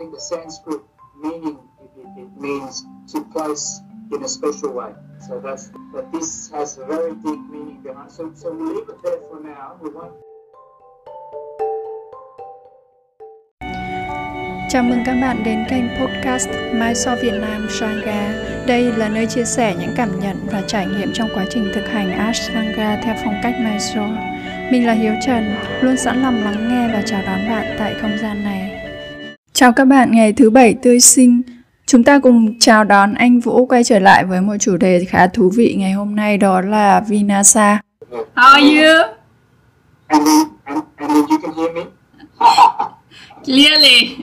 think the Sanskrit meaning it, it, it means to place in a special way. So that's that. This has a very deep meaning behind. So so we leave it there for now. We won't. Chào mừng các bạn đến kênh podcast Mai So Việt Nam Sangha. Đây là nơi chia sẻ những cảm nhận và trải nghiệm trong quá trình thực hành Ashtanga theo phong cách Mai So. Mình là Hiếu Trần, luôn sẵn lòng lắng nghe và chào đón bạn tại không gian này. Chào các bạn ngày thứ bảy tươi sinh. Chúng ta cùng chào đón anh Vũ quay trở lại với một chủ đề khá thú vị ngày hôm nay đó là Vinasa. How are you? And then and, and then you can hear me Clearly.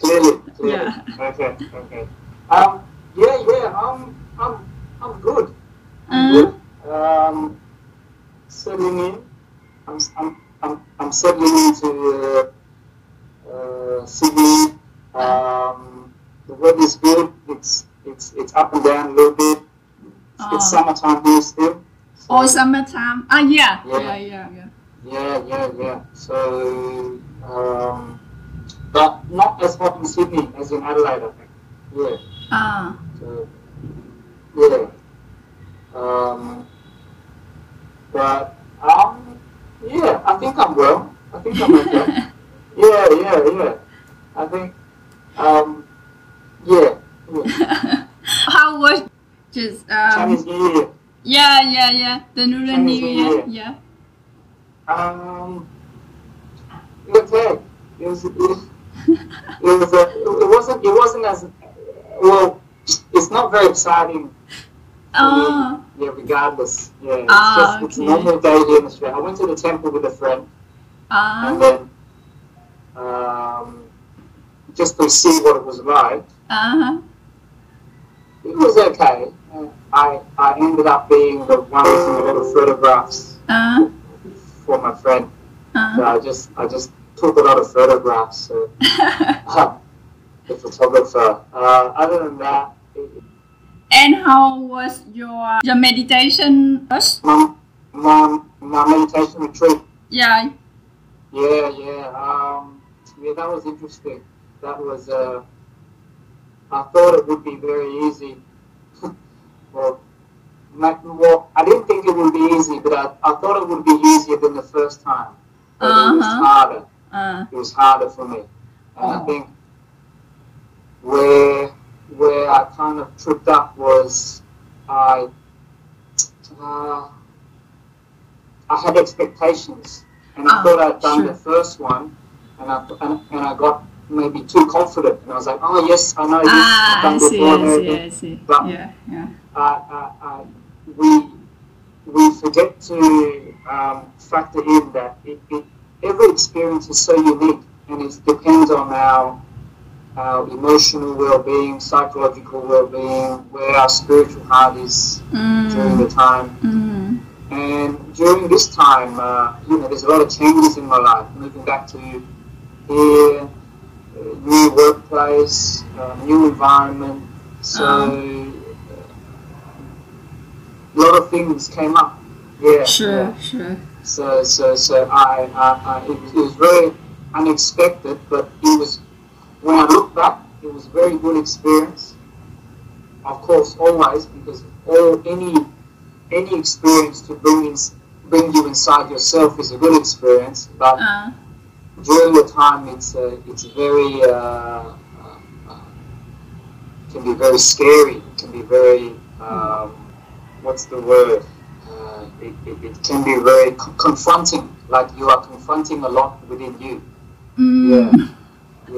clearly. clearly. Yeah. Okay. Okay. Um. Yeah. Yeah. I'm. I'm. I'm good. I'm Uh, good. Um. Settling in. I'm. I'm. I'm. I'm settling into uh, uh, Sydney. Um. The weather's good. It's. It's. It's up and down a little bit. It's, it's Oh. summertime here still. So- oh, summertime. Ah, yeah. Yeah. Yeah, yeah, yeah. Yeah, yeah, yeah. So, um, but not as hot in Sydney as in Adelaide, I think. Yeah. Ah, So, yeah. Um, but um, yeah, I think I'm well. I think I'm okay. yeah, yeah, yeah. I think, um, yeah. yeah. how was just um? Chinese New Year. Yeah, yeah, yeah. The Lunar New Year. Yeah. Um, okay. It was, it, was- it was a, it wasn't it wasn't as well. It's not very exciting. for me. Oh. Yeah, regardless. Yeah, it's Ah, just it's a okay. normal day here in Australia. I went to the temple with a friend, and Ah. then um, just to see what it was like. Uh-huh. It was okay. Uh, I I ended up being the one a lot of photographs Uh. for my friend. So Uh. I just I just took a lot of photographs. So the photographer. Uh, other than that, it, and how was your your meditation? my, my my meditation retreat. Yeah. Yeah, yeah. Um, yeah, that was interesting. That was. Uh, I thought it would be very easy. well, ma- well, I didn't think it would be easy, but I, I thought it would be easier than the first time. But it was Uh-huh. harder. Uh. it was harder for me. And I Oh. think where where I kind of tripped up was I uh, I had expectations, and I Ah, thought I'd done sure. the first one, and I and, and I got maybe too confident, and I was like, oh yes, I know this, I've Ah, I done see, before. I see. I see. But- Yeah, yeah. uh, uh, uh, we we forget to um, factor in that it, it, every experience is so unique and it depends on our our emotional well-being, psychological well-being, where our spiritual heart is during the Mm. time. Mm. And during this time, uh, you know, there's a lot of changes in my life. Moving back to here, uh, new workplace, uh, new environment. So Uh-huh. a lot of things came up. Yeah. Sure, yeah. sure. So so so I, I, I it, was, it was very unexpected, but it was when I look back, it was a very good experience. Of course, always because all any any experience to bring in, bring you inside yourself is a good experience. But Uh. During the time, it's uh, it's very uh, uh, uh, can be very scary. It can be very um, what's the word? Uh, it, it, it can be very co- confronting. Like you are confronting a lot within you. Mm. Yeah.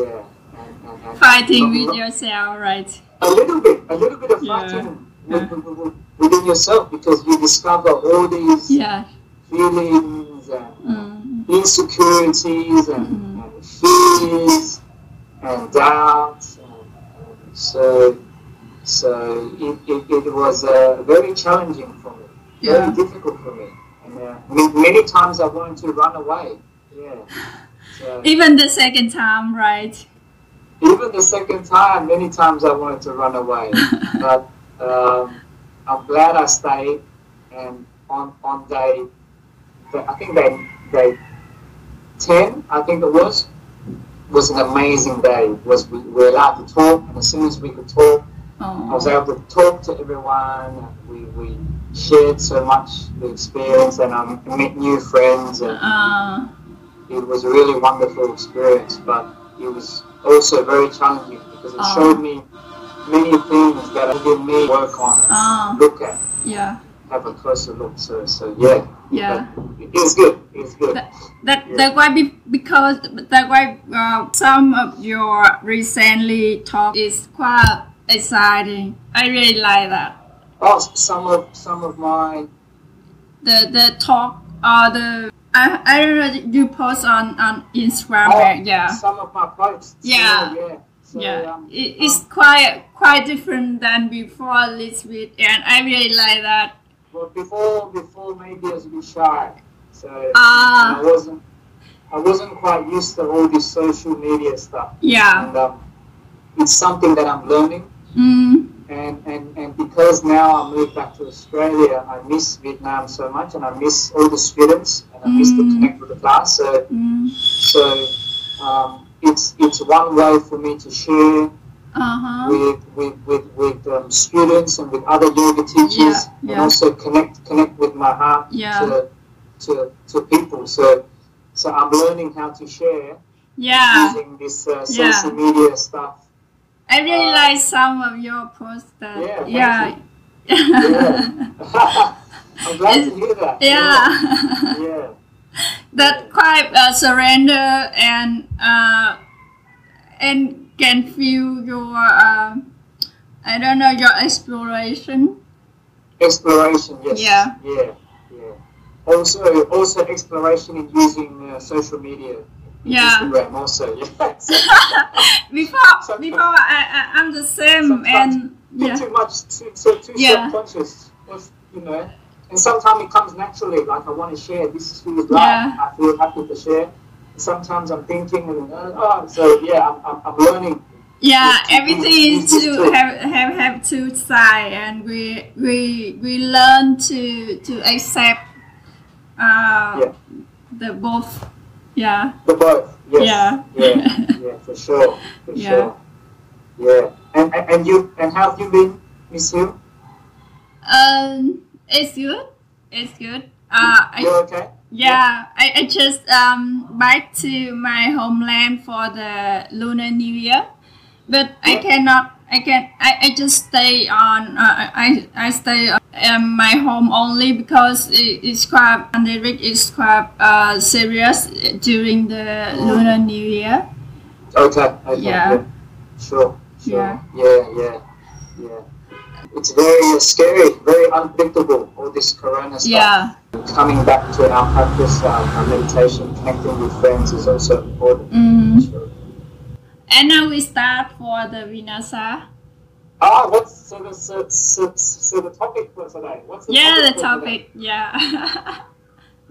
Yeah. And, and, and Fighting with not- yourself, right? a little bit, a little bit of Yeah. fighting with, within yourself because you discover all these Yeah. feelings and Mm insecurities and, mm-hmm. uh, and fears and doubts. And, and so, so it, it, it was uh, very challenging for me, very yeah. difficult for me. And, uh, many times I wanted to run away. Yeah. So, even the second time, right? Even the second time, many times I wanted to run away, but um, I'm glad I stayed. And on on day, I think they they 10, I think it was, was an amazing day. Was we were allowed to talk, and as soon as we could talk, Aww. I was able to talk to everyone. We, we shared so much the experience, and I um, met new friends, and uh. it was a really wonderful experience. But it was also very challenging because it showed me many things that I did me work on, uh. look at, yeah, have a closer look. So, so yeah. Yeah. But it was good. It was good. That that, Yeah. that why be, because that why uh, some of your recently talk is quite exciting. I really like that. Oh, some of some of my The the talk or the I, I know you post on on Instagram. Oh, right? yeah. some of my posts. Yeah. yeah. So, Yeah, um, it, it's quite quite different than before a little bit, and I really like that. Well, before before maybe I was a bit shy, so Ah. I wasn't I wasn't quite used to all this social media stuff, Yeah. and um, it's something that I'm learning. Mm, And, and, and because now I moved back to Australia, I miss Vietnam so much, and I miss all the students, and I miss to Mm. connect with the class. So mm, so um, it's it's one way for me to share uh huh. with with with, with um, students and with other yoga teachers, Yeah, and also connect connect with my heart Yeah. to, to to people. So so I'm learning how to share Yeah. using this uh, Yeah. social media stuff. I really Uh, like some of your posts. That, Yeah, yeah. Yeah. I'm glad to hear that. yeah. Yeah. that quite uh, surrender and uh, and can feel your uh, I don't know your exploration. Exploration. Yes. Yeah. Yeah. Yeah. Also, also exploration in using uh, social media. Yeah. Instagram also. Yeah. So, Before Sometimes- before I, I I'm the same and yeah too much, too, so too Yeah. self-conscious, was, you know. And sometimes it comes naturally, like I want to share. This is feels right. Yeah. I feel happy to share. Sometimes I'm thinking, and, uh, oh, so yeah, I'm, I'm, I'm learning. yeah everything this to have have have two sides and we we we learn to to accept uh Yeah. the both yeah The both. Yes. Yeah. Yeah. yeah. For sure. For Yeah. sure. Yeah. And, and and you and how have you been, Miss Hill? um it's good it's good uh I You okay? Yeah, I, I just um back to my homeland for the Lunar New Year, but I cannot. I can. I, I just stay on. Uh, I I stay in my home only because it, it's quite pandemic is quite uh serious during the Lunar New Year. Okay. okay Yeah. Sure. Sure. Yeah. Yeah. Yeah. Yeah. It's very uh, scary, very unpredictable. All this Corona stuff. Yeah. Coming back to our practice, our, our meditation, connecting with friends is also important. Mm. Sure. And now we start for the Vinasa. Ah, what's so the so, so, so the topic for today? What's the Yeah, the for today? topic. Yeah.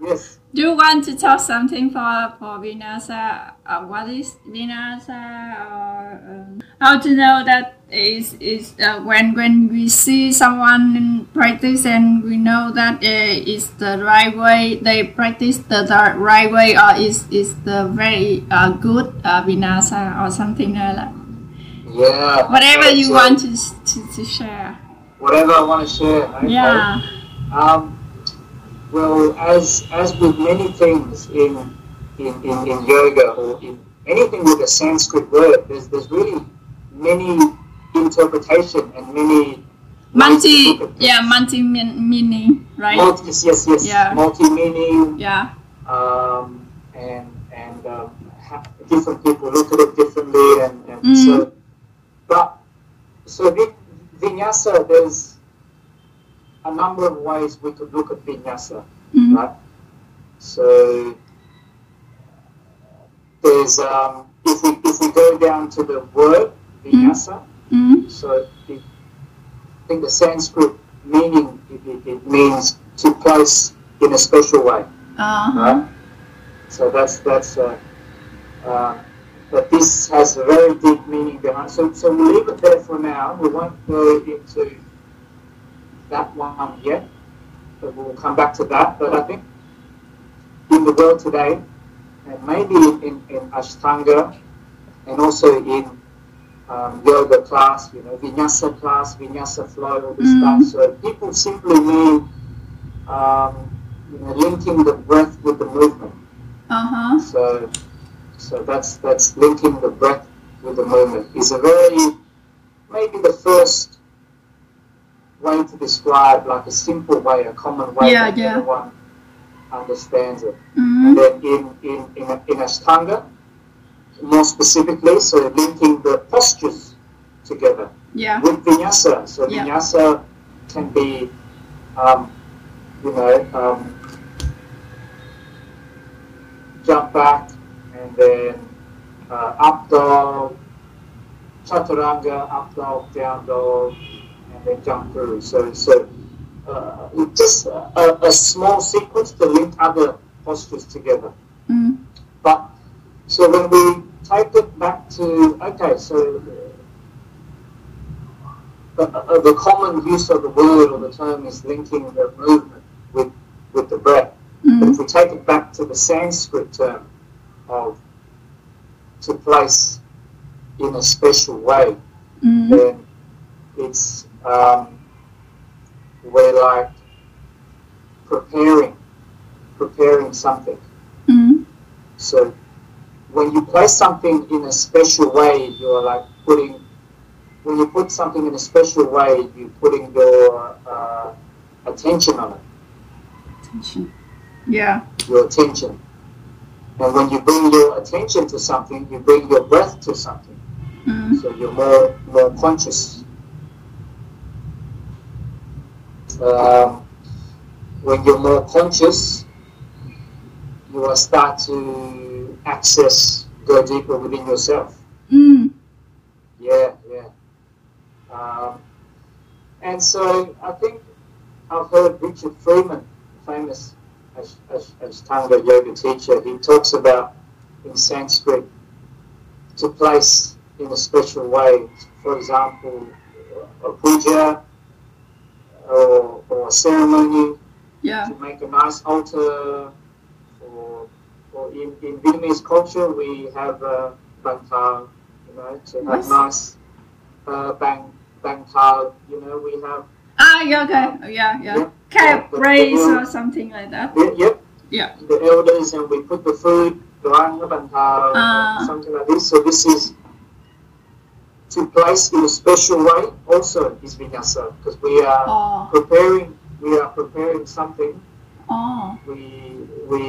Yes. Do you want to talk something for for Vinasa? Uh, what is Vinasa? Or um, how to know that is is uh, when when we see someone practice and we know that uh, is the right way they practice the, the right way or is is the very uh, good uh, Vinasa or something like that. Yeah. Whatever you so want to, to to share. Whatever I want to share. Okay. Yeah. Um, well, as as with many things in in, in, in yoga or in anything with a Sanskrit word, there's there's really many interpretation and many Multi yeah multi meaning right. Multi, yes, yes, yes. Yeah. Multi-meaning, Yeah. um, and and um, different people look at it differently, and, and Mm. so. But so vi- vinyasa, there's a number of ways we could look at vinyasa, Mm. right? So there's um, if we if we go down to the word vinyasa, Mm. so the, I think the Sanskrit meaning it, it, it means to place in a special way, Uh-huh. right? So that's that's uh, uh, but this has a very deep meaning behind. So so we'll leave it there for now. We won't go into that one yet, but we'll come back to that. But I think in the world today, and maybe in, in Ashtanga, and also in um, yoga class, you know, vinyasa class, vinyasa flow, all this Mm. stuff. So people simply mean, um, you know, linking the breath with the movement. Uh huh. So, so that's that's linking the breath with the movement is a very maybe the first way to describe like a simple way, a common way Yeah, that yeah. everyone understands it. Mm-hmm. And then in in in, in Ashtanga, more specifically, so linking the postures together Yeah. with vinyasa. So Yeah. vinyasa can be, um, you know, um, jump back and then uh, up dog, chaturanga, up dog, down dog, jump through. So, so uh, it's just a, a small sequence to link other postures together. Mm. But so when we take it back to okay, so the, uh, the common use of the word or the term is linking the movement with with the breath. But if Mm. we take it back to the Sanskrit term of to place in a special way, Mm. then it's um, we're like preparing preparing something. Mm. So when you place something in a special way, you're like putting, when you put something in a special way, you're putting your uh, attention on it, Attention. Yeah. your attention. And when you bring your attention to something, you bring your breath to something. Mm. So you're more, more conscious. Um, when you're more conscious, you will start to access, go deeper within yourself. Mm. Yeah, yeah. Um, and so I think I've heard Richard Freeman, famous Ash- Ashtanga yoga teacher, he talks about in Sanskrit to place in a special way, for example, a puja or, or a ceremony Yeah. to make a nice altar. Or, or in, in Vietnamese culture, we have uh, bang thao, you know, to have Yes. nice uh, bang bang thao. You know, we have Ah, yeah, okay. Yeah, yeah. Yeah. Cap Yeah, raise or something like that. yeah, yep, Yeah. the elders, and we put the food, doang bang thao, Ah. something like this. So this is to place in a special way. Also, is vinyasa because we are Oh. preparing. We are preparing something Oh. we we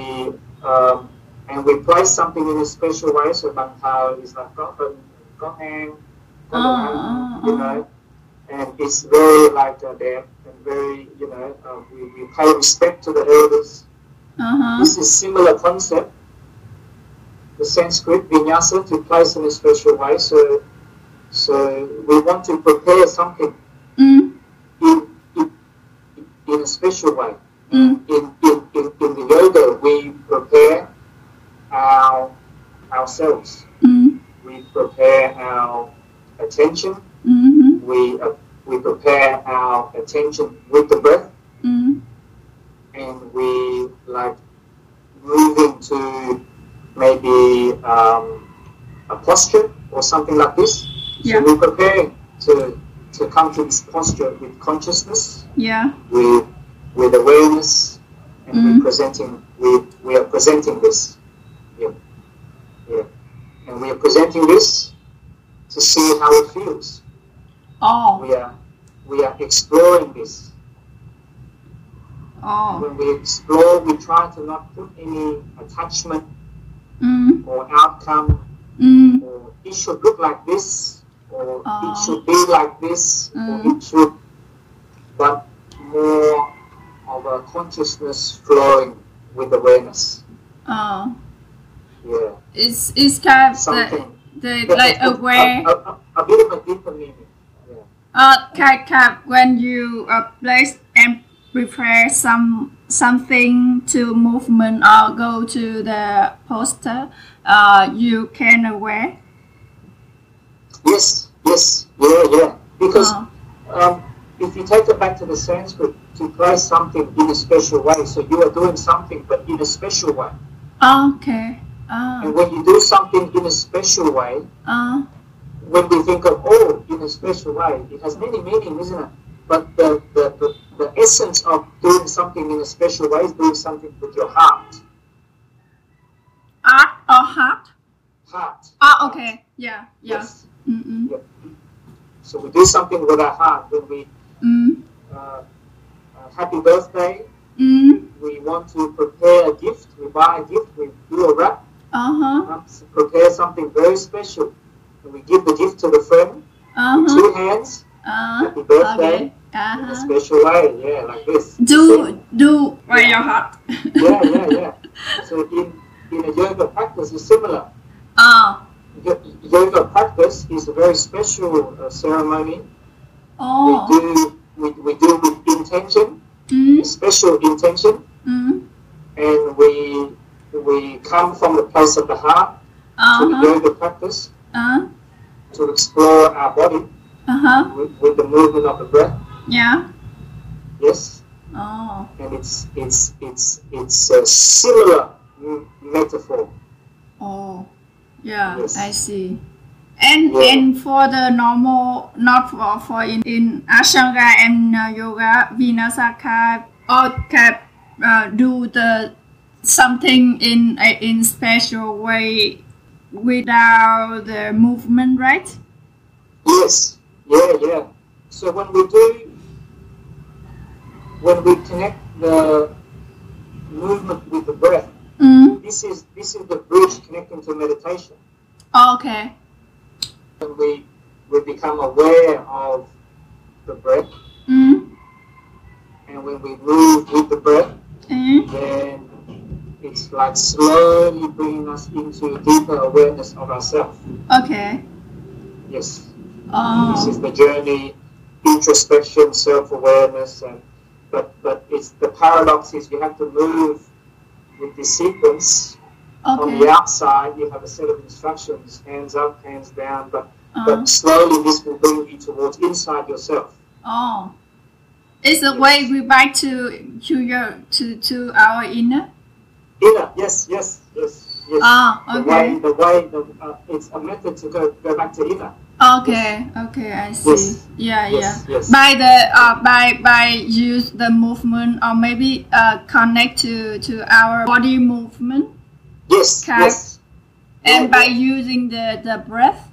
um, and we place something in a special way. So bang thao is like got bang, got hang, got Ah, hang, ah, you know, and it's very like uh, there and very you know uh, we, we pay respect to the elders. Uh huh. This is similar concept. The Sanskrit vinyasa to place in a special way. So so we want to prepare something Mm. in in, in a special way Mm. in, in, in, in the yoga, we prepare our ourselves. Mm. We prepare our attention. Mm. We uh, we prepare our attention with the breath, Mm. and we like move into maybe um, a posture or something like this. Yeah. So we prepare to to come to this posture with consciousness. Yeah. with with awareness and Mhm. we're presenting we we are presenting this yeah yeah and we are presenting this to see how it feels Oh. we are we are exploring this Oh. when we explore we try to not put any attachment Mm. or outcome Mm. or it should look like this Oh. it should be like this Mm. or it should but more of a consciousness flowing with awareness Oh. yeah It's it's kind of the, something the like aware. a, a, a bit of a deeper meaning yeah Uh, kind kind when you uh, place and prepare some something to movement or go to the poster, uh, you can aware. Yes yes yeah yeah because Oh. um, if you take it back to the Sanskrit to place something in a special way so you are doing something but in a special way Oh, okay. Uh, And when you do something in a special way, uh, when we think of oh in a special way, it has many meanings, isn't it? But the, the, the, the essence of doing something in a special way is doing something with your heart. art or heart? Heart. Oh, okay. Yeah, yeah. Yes. Mm-mm. Yep. So we do something with our heart when we Mm, uh, uh, happy birthday. mm, We want to prepare a gift. We buy a gift. We do a wrap. uh-huh, uh, prepare something very special. And we give the gift to the friend. uh-huh, Two hands. uh, Happy birthday. okay. In a Uh-huh. special way. Yeah, like this. Do, do by your heart. Yeah, yeah, yeah. So in in a yoga practice is similar. Oh, Yo- Yoga practice. Is a very special uh, ceremony. oh, We do we, we do with intention, mm, special intention, mm, and we we come from the place of the heart to the uh-huh, yoga practice uh, to explore our body uh-huh, with, with the movement of the breath. yeah. Yes, Oh, and it's it's it's it's a similar m- metaphor. oh, yeah, Yes. I see. And Yeah. and for the normal, not for for in in Ashtanga and uh, yoga, Vinasa can or can uh, do the something in a in special way without the movement, right? Yes, yeah, yeah. So when we do, when we connect the movement with the breath, Mm. This is this is the bridge connecting to meditation. Okay. When we we become aware of the breath, Mm. and when we move with the breath, Mm. then it's like slowly bringing us into deeper awareness of ourselves. Okay. Yes, Oh. this Oh. is the journey, introspection, self-awareness, and but but it's the paradox is you have to move with this sequence. On the outside, you have a set of instructions: hands up, hands down. But Uh, but slowly, this will bring you towards inside yourself. oh. It's the way we back to to your to to our inner. Inner, yes, yes, yes, yes. Ah, okay. The way, the way, the, uh, it's a method to go go back to inner. Okay, okay, I see. Yes. Yeah, Yes, yeah. yes. By the uh, by by use the movement or maybe uh, connect to to our body movement Yes, yes, and Yeah, by yeah. using the the breath.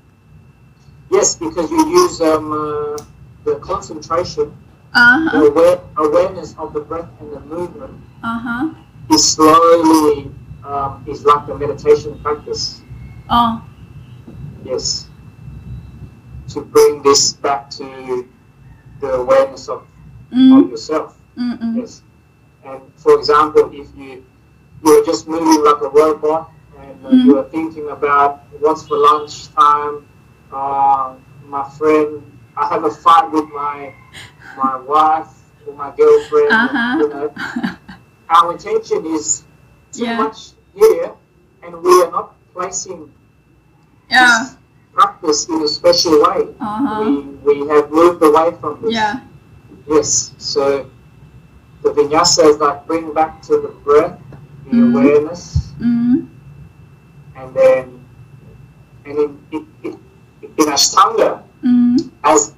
yes. Because you use um, uh, the concentration, Uh the aware, awareness of the breath and the movement Uh huh. is slowly um, is like a meditation practice. Oh. Yes, to bring this back to the awareness of, of Mm. yourself. Mm. mm. Yes, and for example, if you you're just moving like a robot and uh, Mm. you're thinking about what's for lunch time, uh, my friend, I have a fight with my my wife or my girlfriend. Uh You know, our intention is too Yeah. much here, and we are not placing yeah. this practice in a special way. Uh huh. We, we have moved away from this. Yeah. Yes. So the vinyasa is like bring back to the breath, the Mhm. awareness, Mm. and then and in in, in, in Ashtanga, Mm. as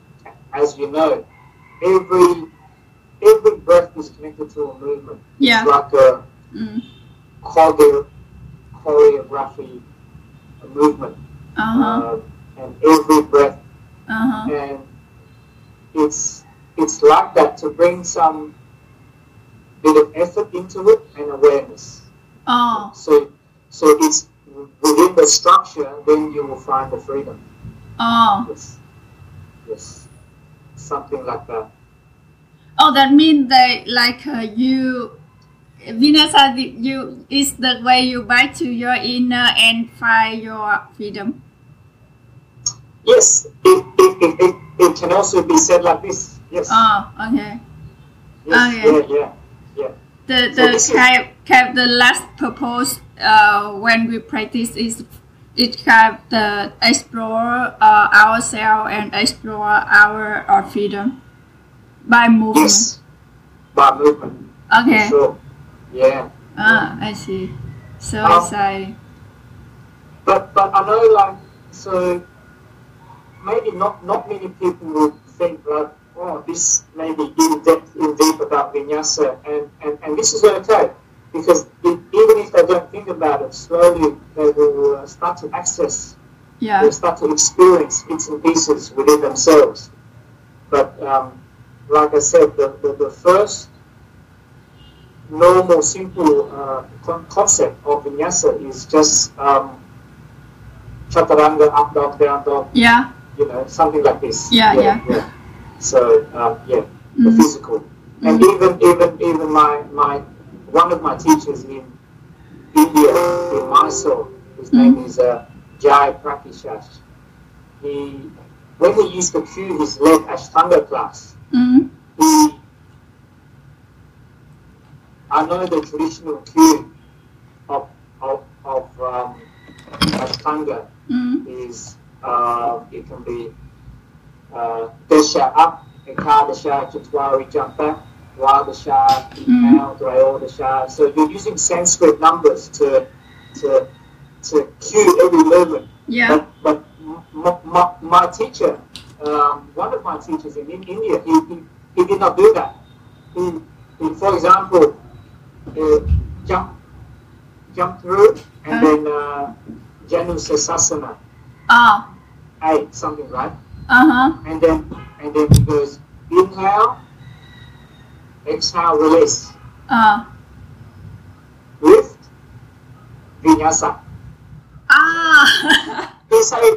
as you know, every every breath is connected to a movement. Yeah. It's like a Mm. choreo- choreography a movement, Uh huh. uh, and every breath Uh huh. and it's it's like that to bring some bit of effort into it and awareness. Oh. So so it's within the structure, then you will find the freedom. Oh. Yes, yes, something like that. Oh, that means that like uh, you, Vinasa, you is the way you back to your inner and find your freedom. Yes, it it, it, it, it can also be said like this. Yes, Oh, okay. yes, okay. yeah, yeah, The So the this is- kind kind the last purpose uh, when we practice is it have the explore uh, ourselves and explore our our freedom by yeah. movement. Yes, by movement. Okay. Sure. Yeah. Ah, I see. So Um, exciting. but but I know like so maybe not not many people would think like oh this may be in depth in deep about vinyasa and, and, and this is okay because it, even if they don't think about it slowly they will uh, start to access Yeah. they start to experience bits and pieces within themselves but um, like I said the, the, the first normal simple uh, con- concept of vinyasa is just um, chaturanga up dog down dog Yeah. You know, something like this. Yeah, yeah. yeah So um, yeah, the Mm. physical, and even even even my my one of my teachers in India in Mysore, his Mm. name is uh, Jai Prakishash. He when he used to cue his leg Ashtanga class, Mm. he I know the traditional cue of of of um, Ashtanga Mm. is uh, it can be uh, Desha up, Ekadasha, Chatwari jump back, Dwadasha, inhale, Trayodasha. So you're using Sanskrit numbers to to to cue every movement. Yeah. But, but m- m- my teacher, um, one of my teachers in, in India, he, he, he did not do that. He, he for example, uh, jump jump through and Uh. then uh, Janu Sirsasana Oh. eight, something right? Uh huh. And then and then he goes inhale, exhale, release, Uh. lift, vinyasa. Ah. He he,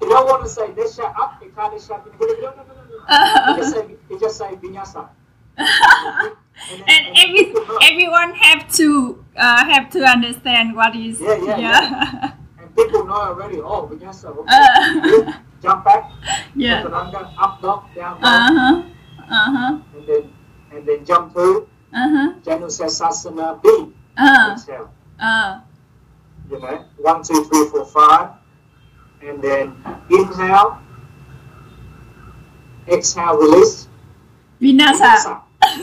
he don't want to say desha up, he can't. He, he, no, no, no, no, no. He just say he just say vinyasa. And, and and every everyone have to uh, have to understand what is Yeah, yeah, yeah and people know already. Oh, vinyasa. Okay. Uh. Jump back, yeah chaturanga, up dog, down dog, uh-huh uh-huh and then and then jump through. uh-huh Janu Sirsasana B. uh Exhale. uh you know, one, two, three, four, five, and then inhale, exhale, release. vinasa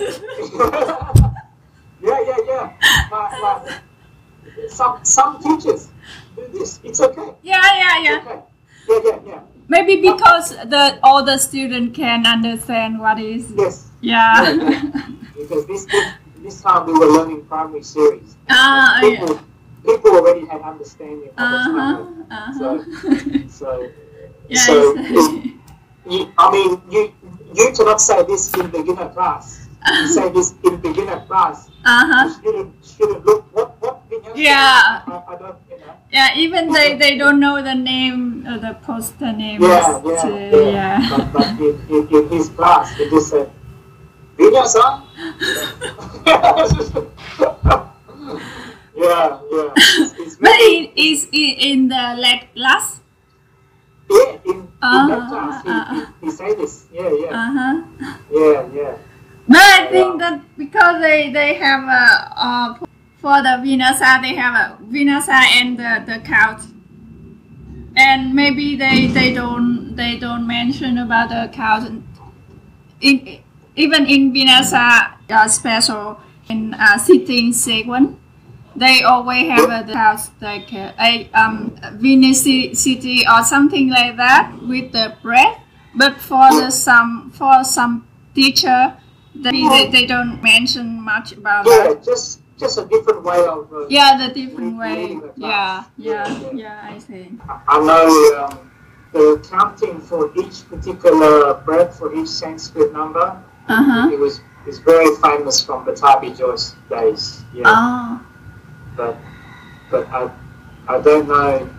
yeah, yeah, yeah. But, but some some teachers do this. It's okay. yeah yeah yeah okay. Yeah, yeah, yeah. maybe because the all the student can understand what is Yes. yeah Because this this, this time we were learning primary series. ah yeah People people already had understanding of uh-huh uh-huh So yes so you, I mean, you you cannot say this in beginner class. You say this in beginner class. uh-huh The student student look what? Yeah. I, I don't you know. yeah even they they don't know the name uh, the poster names Yeah, yeah, yeah. yeah. But, but in, in, in his class, he just said vinyasa. yeah, yeah. It's, it's But it is in, in the late class. yeah, in, in Uh, that class, he, uh, he, he say this. Yeah, yeah, Uh huh. yeah, yeah. But I think that because they they have a uh, for the Vinasa they have a Vinasa and the the count, and maybe they they don't they don't mention about the count. In even in Vinasa uh, special in uh, sitting sequence, they always have a house like a um City or something like that with the bread. But for the some for some teacher, they, they, they don't mention much about Yeah, that. just just a different way of. Uh, Yeah, the different way. The Yeah, yeah, Yeah, yeah. I see. I know um, the counting for each particular breath for each Sanskrit number. Uh huh. It was is very famous from the Pattabhi Jois days. Yeah, Oh. but but I I don't know.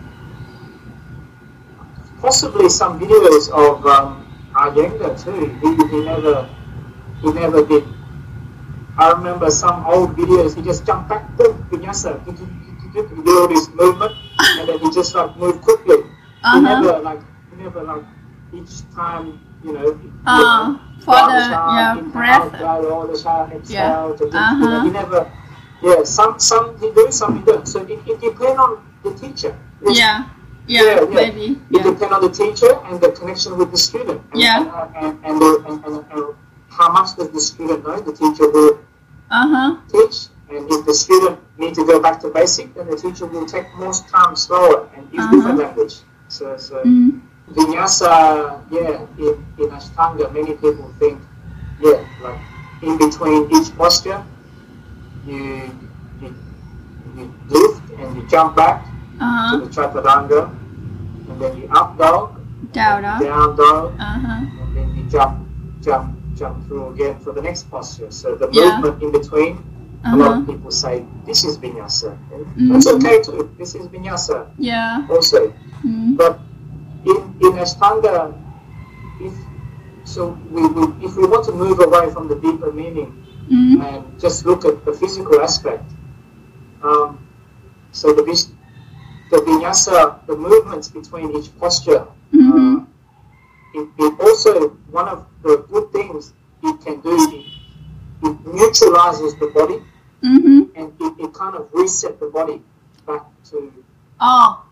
Possibly some videos of um, Iyengar too. He, he never he never did. I remember some old videos. He just jumped back, boom, vinyasa, he did all this movement, and then he just like moved quickly. He Uh huh. never like he never like each time you know. Uh, for the yeah breath. blow all the shower, exhale, Yeah. to do- you know, Uh-huh. he never. Yeah, some some he do, some he don't. So it, it depends on the teacher. It's- Yeah. Yeah, Yeah. yeah. Maybe. It Yeah. depends on the teacher and the connection with the student. And, Yeah. And, and, and, and, and how much does the student know? The teacher will Uh huh. teach, And if the student need to go back to basic, then the teacher will take more time slower and use Uh-huh. different language. So, so Mm. vinyasa, yeah, in, in Ashtanga, many people think, yeah, like in between each posture, you, you, you lift and you jump back to Uh-huh. the chaturanga, and then you up dog, Down dog. down dog, Uh-huh. and then you jump, jump, jump through again for the next posture. So the Yeah. movement in between, a lot Uh-huh. of people say this is vinyasa. Mhm. That's okay too. This is vinyasa Yeah. also. Mm. But in in Ashtanga, if so, we, we if we want to move away from the deeper meaning Mm. and just look at the physical aspect, um, so the the vinyasa, the movements between each posture, uh, it, it also one of the good things it can do. It, it neutralizes the body Mm-hmm. and it, it kind of reset the body back to Oh.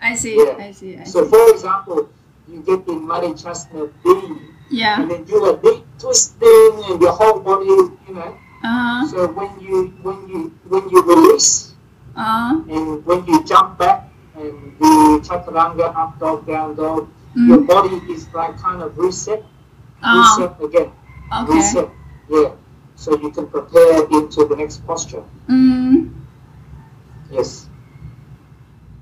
I see. Yeah. I see. I So, see. for example, you get in Marichyasana D, Yeah. and then you a big twisting, and your whole body, you know. Uh-huh. So when you when you when you release Uh-huh. and when you jump back and do chaturanga, up dog, down dog, your Mm. body is like kind of reset, Oh. reset again, Okay. reset. Yeah. So you can prepare into the next posture. Mm. Yes.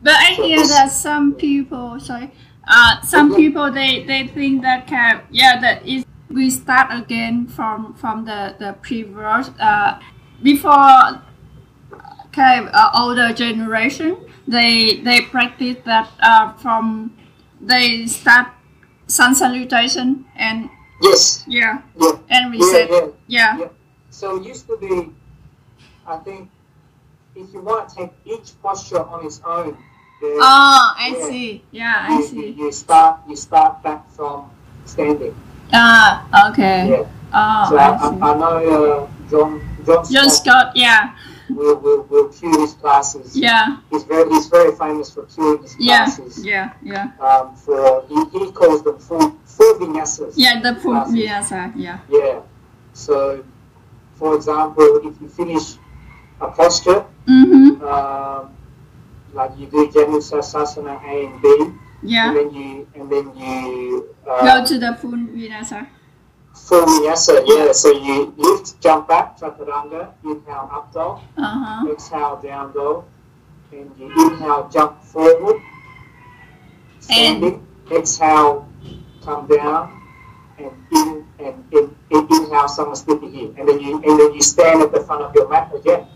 But I So hear that some people, sorry, uh, some Mhm. people they, they think that can yeah that is we start again from from the the previous uh before kind of, uh, older generation they they practice that uh from they start sun salutation and Yes. yeah Yeah. and reset Yeah. yeah Yeah. So it used to be, I think, if you want to take each posture on its own, then oh I Yeah. see yeah I you, see You, start you start back from standing. ah okay Yeah. oh so I. I, I know uh, John John, John Scott Scott, yeah, will will will cue his classes. yeah, He's very he's very famous for cueing his yeah, classes. yeah, yeah, Um, for he, he calls them full full vinyasas. yeah. The yes, uh, yeah. Yeah. So, for example, if you finish a posture, Mm-hmm. um, like you do Janusirsasana A and B, Yeah. and then you and then you Go uh, to the full vinyasa. Full vinyasa. Yeah. So you lift, jump back, chaturanga, inhale up dog, Uh huh. exhale down dog, and you inhale jump forward, standing, exhale come down, and in and in, in inhale samasthiti here, and then you and then you stand at the front of your mat again.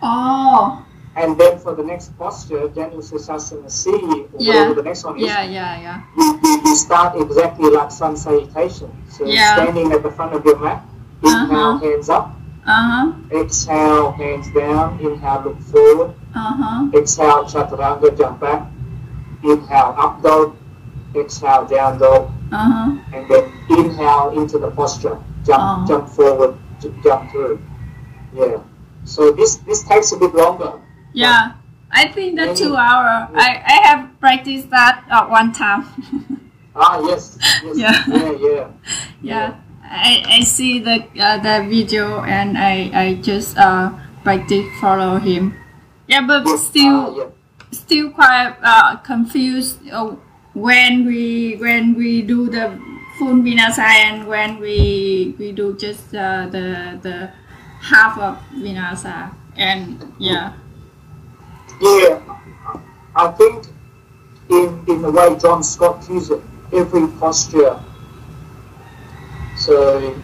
Oh, And then for the next posture, Janu Sirsasana C, Yeah. whatever the next one is, yeah, yeah, yeah. you, you, start exactly like sun salutation. So Yeah. standing at the front of your mat, inhale, Uh-huh. hands up, Uh huh. exhale, hands down, inhale, look forward, Uh huh. exhale, chaturanga, jump back, inhale, up dog, exhale, down dog, Uh huh. and then inhale into the posture, jump, Oh. jump forward, jump through. Yeah. So this this takes a bit longer. Yeah. I think the two hour. I I have practiced that uh, one time. Ah, yes. yes. Yeah. Yeah, yeah. yeah. I, I see the uh, the video and I I just uh practice follow him. Yeah, but still yeah. still quite uh, confused uh, when we when we do the full vinyasa and when we we do just uh, the the half of vinyasa and yeah Yeah, I think in in the way John Scott views it, every posture. So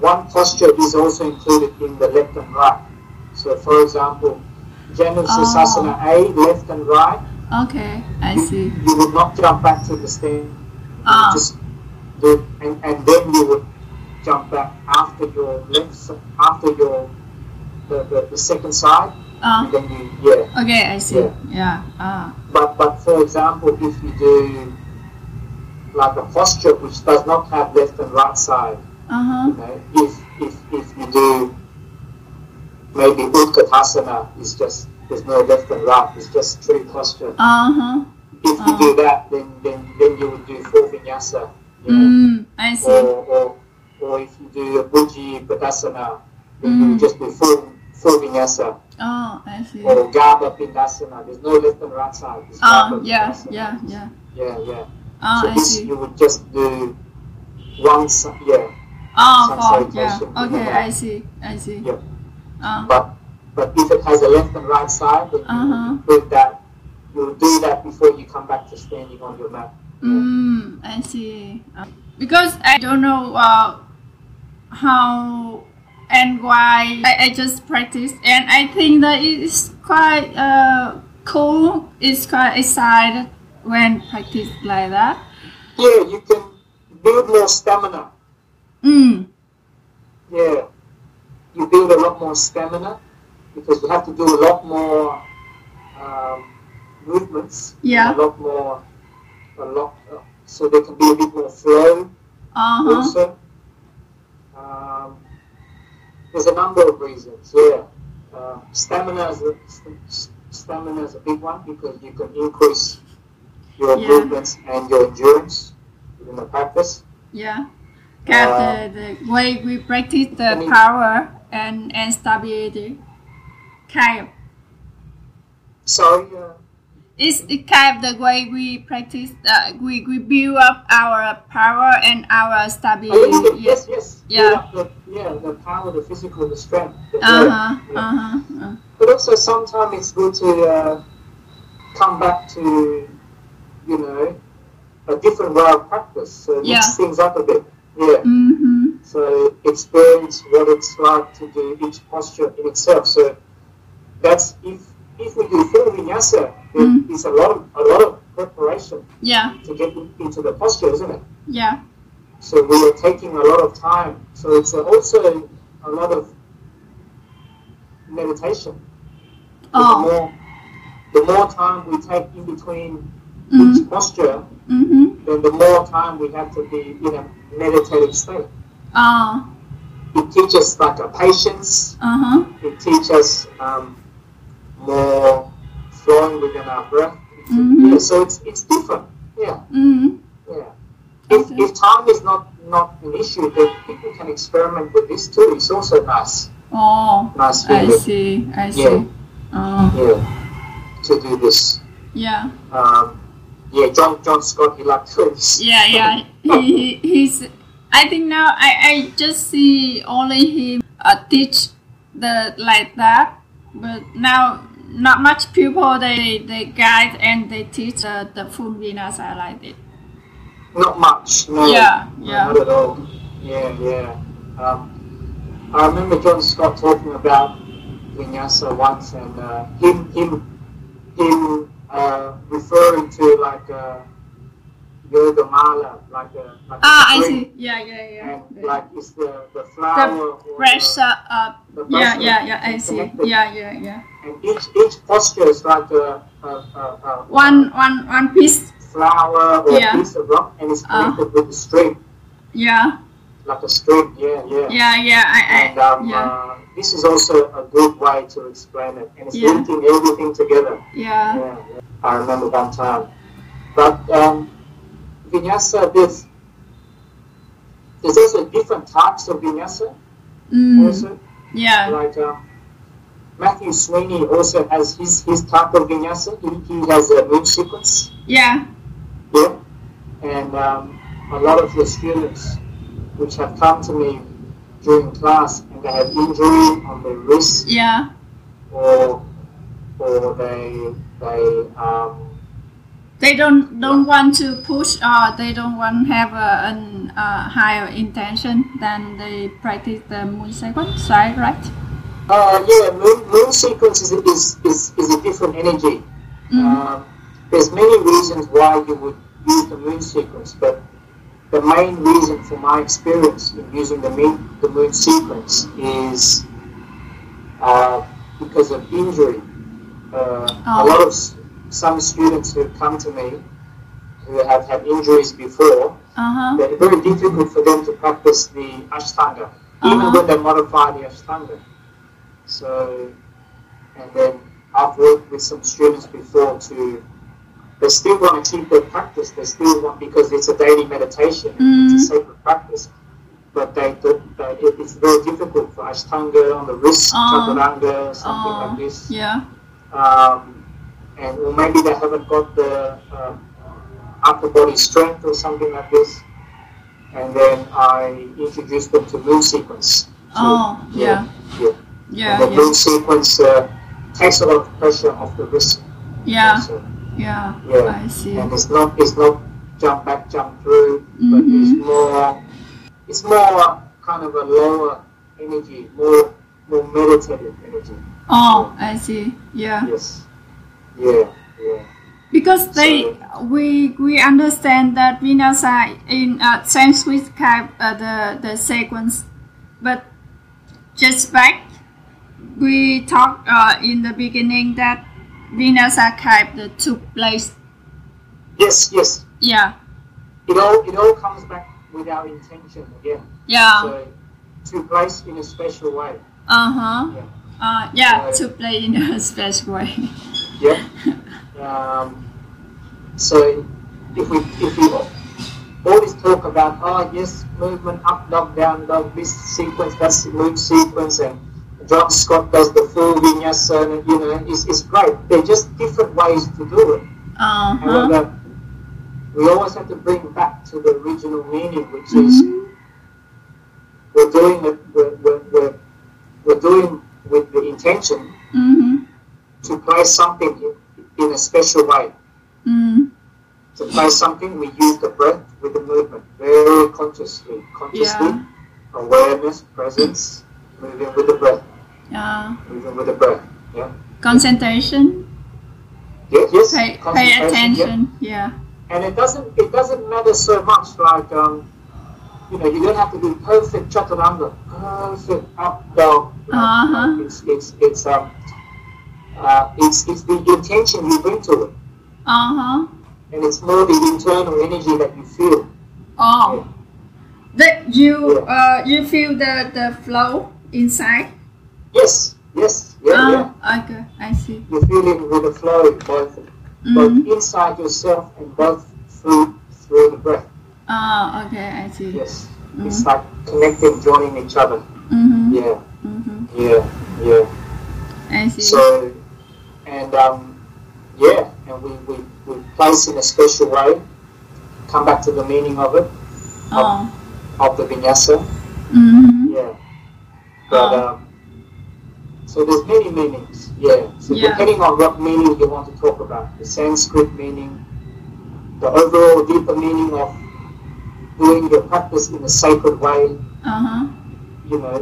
one posture is also included in the left and right. So for example, Janu Sirsasana A, left and right, okay I see you would not jump back to the stand. Ah. just do, and, and then you would jump back after your left, after your the, the, the second side, uh, you yeah. okay I see Yeah. yeah ah But but for example, if you do like a posture which does not have left and right side, uh-huh you know, if if if you do maybe Utkatasana is just there's no left and right, it's just tree posture. uh-huh If you Ah. do that, then then then you would do full vinyasa. You know, mm, I see or, or or if you do a Bhujapidasana, then you Mm. would just do full, full vinyasa Oh, I see. or Garbha Pindasana. There's no left and right side. It's Oh, yeah, yeah, yeah. Yeah, yeah. Oh, so I this see. you would just do one side, yeah. Oh, yeah. Okay, yeah. I see. I see. Yeah. Oh, But but if it has a left and right side, then you Uh-huh. would put that. You do that before you come back to standing on your mat. mm, I see. Uh, because I don't know uh, how and why I, I just practice, and I think that it is quite uh, cool. It's quite excited when practice like that. Yeah, you can build more stamina. Mm, Yeah, you build a lot more stamina because you have to do a lot more um, movements. Yeah. A lot more, a lot. Uh, so there can be a bit more flow uh huh. also. There's a number of reasons. Yeah, uh, stamina is a, st- stamina is a big one because you can increase your Yeah. movements and your endurance within the practice. Yeah. Got Uh, the, the way we practice the I mean- power and, and stability. Kind of. Sorry. Uh, It's it kind of the way we practice, uh, we, we build up our power and our Oh, stability. yeah, yes, yes. Yeah. The, yeah, the power, the physical, the strength. the uh-huh, Yeah. Uh huh. Uh. But also sometimes it's good to uh, come back to, you know, a different way of practice. So Yeah. mix things up a bit. Yeah. Mm-hmm. So experience what it's like to do each posture in itself. So that's if if we do full vinyasa, Mm. is a lot of a lot of preparation Yeah. to get into the posture, isn't it? Yeah. So we are taking a lot of time. So it's also a lot of meditation. Oh. The more the more time we take in between Mm. each posture, Mm-hmm. then the more time we have to be in a meditative state. Oh. It teaches like a patience. Uh huh. It teaches um, more flowing within our breath. Mhm. Yeah, so it's it's different. Yeah, Mm-hmm. yeah. If, if time is not not an issue, then people can experiment with this too. It's also nice, Oh. nice I see. I see. Yeah. Oh. Yeah, to do this. Yeah. Um, yeah, John John Scott he liked doing this. Yeah, yeah. He, he he's. I think now I, I just see only him uh, teach the like that, but now not much people they they guide and they teach the the full vinyasa like it. Not much. No. Yeah, yeah. Not at all. Yeah, yeah. Um, I remember John Scott talking about vinyasa once, and uh, him him him uh, referring to like a yoga mala, like a like Ah, a I see. Yeah, yeah, yeah. And like it's the the flower. or Pressure up. the Yeah, yeah, yeah. I see. Yeah, yeah, yeah. And each each posture is like a, a, a, a One, one, one piece. flower or Yeah. a piece of rock, and it's Uh. connected with the string, Yeah, like a string. Yeah, yeah. yeah, yeah. I, And um, yeah, uh, this is also a good way to explain it, and it's Yeah. linking everything together. yeah. Yeah, yeah. I remember one time. But um, vinyasa, there's there's also different types of vinyasa. Mm, Also, yeah. like um, Matthew Sweeney also has his his type of vinyasa. He, he has a moon sequence. Yeah. Yeah, and um, a lot of the students which have come to me during class and they have injury on their wrist Yeah. or or they they um, They don't don't want to push or they don't want to have a, an uh, higher intention than they practice the moon sequence, right? Right? Uh, yeah moon, moon sequence is, is, is, is a different energy. Mm. Um, there's many reasons why you would use the moon sequence, but the main reason for my experience in using the moon, the moon sequence is uh, because of injury. Uh, Oh. A lot of s- some students who come to me who have had injuries before, Uh huh. it's very difficult for them to practice the Ashtanga, even Uh-huh. when they modify the Ashtanga. So, and then I've worked with some students before to, they still want to keep their practice, they still want, because it's a daily meditation, Mm. it's a sacred practice, but they thought that it, it's very difficult for Ashtanga on the wrist, Oh. Chaturanga, something like this. yeah. Um, and or maybe they haven't got the um, upper body strength or something like this. And then I introduced them to moon sequence. So, Oh, yeah. yeah. Yeah, and the yeah. sequence uh, takes a lot of pressure off the wrist. Yeah, yeah. Yeah. I see. and it's not it's not jump back, jump through, but Mhm. it's more it's more kind of a lower energy, more more meditative energy. Oh, I see. Yeah. Yes. Yeah, yeah. Because they, we we understand that Vinyasa in uh, Sanskrit type uh, the the sequence, but just back we talked uh, in the beginning that Venus the took place. Yes, yes. Yeah, It all it all comes back with our intention again. yeah, So to place in a special way. uh huh, Yeah. uh yeah, Right. to play in a special way. Yeah. um, so if we if we always talk about oh yes movement up dog down dog this sequence that's the move sequence and John Scott does the full vinyasa and you know it's, it's great they're just different ways to do it Uh huh. however we always have to bring back to the original meaning which is we're doing it we're, we're, we're, we're doing with the intention Mm-hmm. to play something in, a special way Mm. to play something, we use the breath with the movement very consciously. Consciously, Yeah. awareness, presence, moving with the breath, Yeah. with the breath. Yeah. Concentration. Yes. yes. Pay pay concentration, yeah. attention. Yeah. And it doesn't it doesn't matter so much like um, you know you don't have to be perfect chaturanga, perfect up down. you know, Uh-huh. It's it's it's um uh, it's it's the intention you bring to it, Uh huh. and it's more the internal energy that you feel. Oh. That you Yeah. uh you feel the the flow inside. Yes. Yes. Yeah. yeah. Ah, okay, I see. you're feeling with the flow both both Mm-hmm. inside yourself and both through through the breath. Ah, okay, I see. Yes, it's like connecting, joining each other. Mm-hmm. Yeah, Mm-hmm. yeah, yeah. I see. So, and um, yeah, and we, we we place in a special way. Come back to the meaning of it oh. of the vinyasa. Mm-hmm. Yeah, but Oh. um, so there's many meanings. Yeah, so Yeah. depending on what meaning you want to talk about, the Sanskrit meaning, the overall deeper meaning of doing your practice in a sacred way, Uh huh. you know,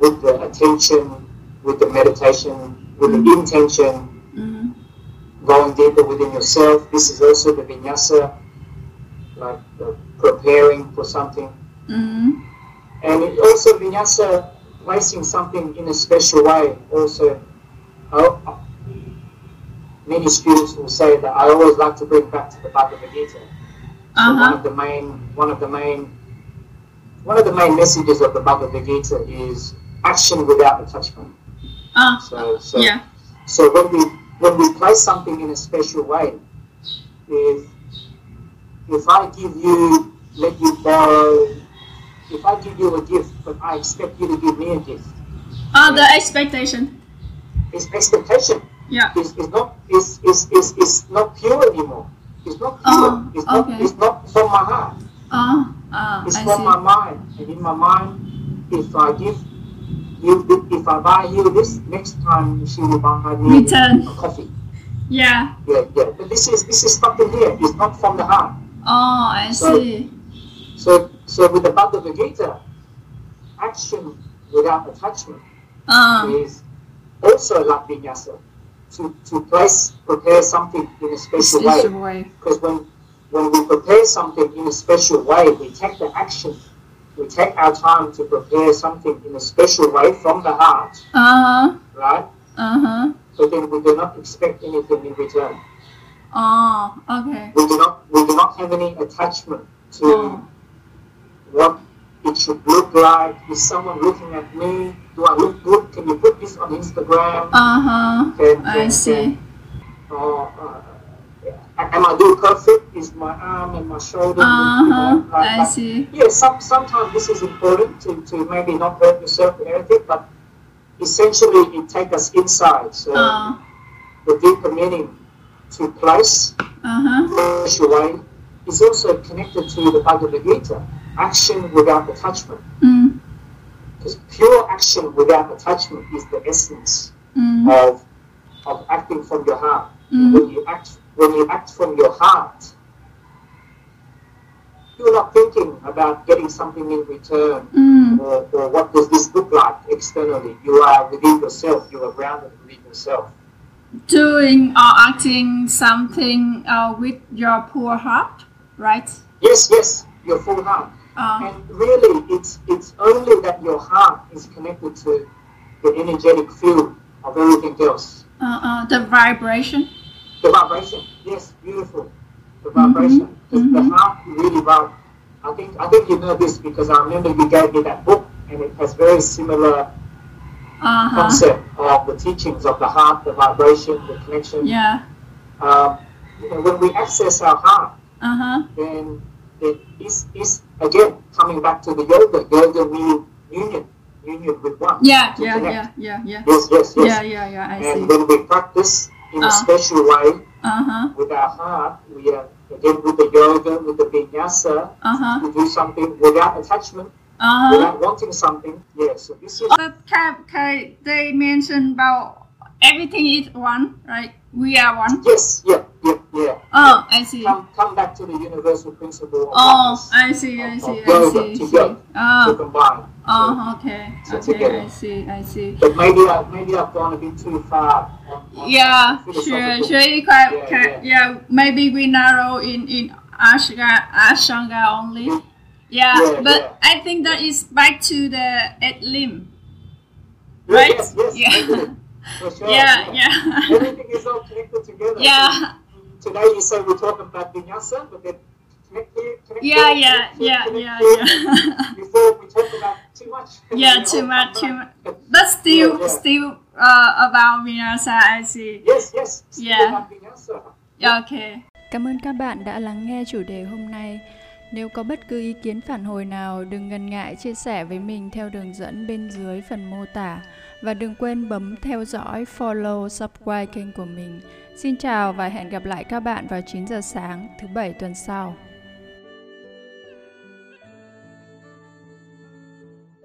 with the attention, with the meditation, with the intention, Mm-hmm. going deeper within yourself. This is also the vinyasa, like preparing for something. Mm-hmm. And it also vinyasa, placing something in a special way. Also, I- many students will say that I always like to bring back to the Bhagavad Gita. So Uh one of the main, one of the main, one of the main messages of the Bhagavad Gita is action without attachment. Ah. So, so, Yeah. so when we when we place something in a special way, if if I give you, let you borrow, if I give you a gift, but I expect you to give me a gift, Ah, the expectation. it's expectation. Yeah. It's, it's not it's, it's, it's, it's not pure anymore. It's not pure. Oh, it's not okay. it's not from my heart. Ah. Ah. It's I from see. my mind, and in my mind, if I give you, if I buy you this, next time she will buy me Return. a coffee. Yeah. Yeah, yeah. But this is this is something here. It's not from the heart. Oh, I So- see. So so with the Bhagavad Gita, action without attachment Ah. is also like vinyasa. To to place prepare something in a special way. Because when when we prepare something in a special way, we take the action. We take our time to prepare something in a special way from the heart, Uh huh. right? Uh huh. But then we do not expect anything in return. Oh. Okay. We do not we do not have any attachment to Oh. What it should look like. Is someone looking at me? Do I look good? Can you put this on Instagram? Uh huh. Can, I see. Can, uh, yeah. am I doing perfect? Is my arm and my shoulder? Uh huh. like- I see. yeah, some, sometimes this is important to, to maybe not hurt yourself and everything, but essentially it takes us inside. So Uh the deeper meaning to place, uh-huh. special way, is also connected to the Bhagavad Gita, action without attachment. Mm. Because pure action without attachment is the essence Mm. of, of acting from your heart. Mm. When you act when you act from your heart, you're not thinking about getting something in return Mm. or, or what does this look like externally. You are within yourself, you are grounded within yourself. Doing or acting something uh, with your poor heart, right? Yes, yes, your full heart. Uh, And really it's it's only that your heart is connected to the energetic field of everything else. uh, uh, the vibration. The vibration, yes, beautiful. The vibration. Because the mhm. heart really vib I think I think you know this because I remember you gave me that book and it has very similar Uh huh. concept of the teachings of the heart, the vibration, the connection. Yeah. Um, you know, when we access our heart, Uh huh. then it is, is again coming back to the yoga. Yoga meaning union, union with one. Yeah. Yeah. connect. Yeah. Yeah. Yeah. Yes, yes, yes. Yeah. Yeah. Yeah. I and see. when we practice in a Ah. special way Uh huh. with our heart, we are again with the yoga, with the vinyasa, Uh huh. we do something without attachment, Uh huh. without wanting something. Yeah, so this is But Kai, Kai, they mentioned about everything is one, right? We are one. yes, yeah, yeah, yeah. Oh, I see. Come, come back to the universal principle of Oh, I see, I see, I see. to see. go, to Oh, combine. So- oh, okay, so okay, together. I see, I see. But maybe I maybe I've gone a bit too far. On, on Yeah, sure, sure. You quite, Yeah, quite, yeah. Maybe we narrow in in Ashtanga, Ashtanga only. Yeah, Yeah, but yeah. I think that is back to the eight limb. Yeah, right? Yes, yes, Yeah. For sure, Yeah, yeah, Everything is all connected together. yeah, Today you say we're talking about vinyasa, but then connect here, connect yeah, here, yeah, connect here, yeah, connect yeah, here. yeah. Before we talk about too much. Yeah, We too much, too back. But still, Yeah, yeah. still uh, about Vinyasa, I see. Yes, yes. Still Yeah. about vinyasa. Okay. Cảm ơn các bạn đã lắng nghe chủ đề hôm nay. Nếu có bất cứ ý kiến phản hồi nào, đừng ngần ngại chia sẻ với mình theo đường dẫn bên dưới phần mô tả. Và đừng quên bấm theo dõi, follow, subscribe kênh của mình. Xin chào và hẹn gặp lại các bạn vào 9 giờ sáng thứ bảy tuần sau.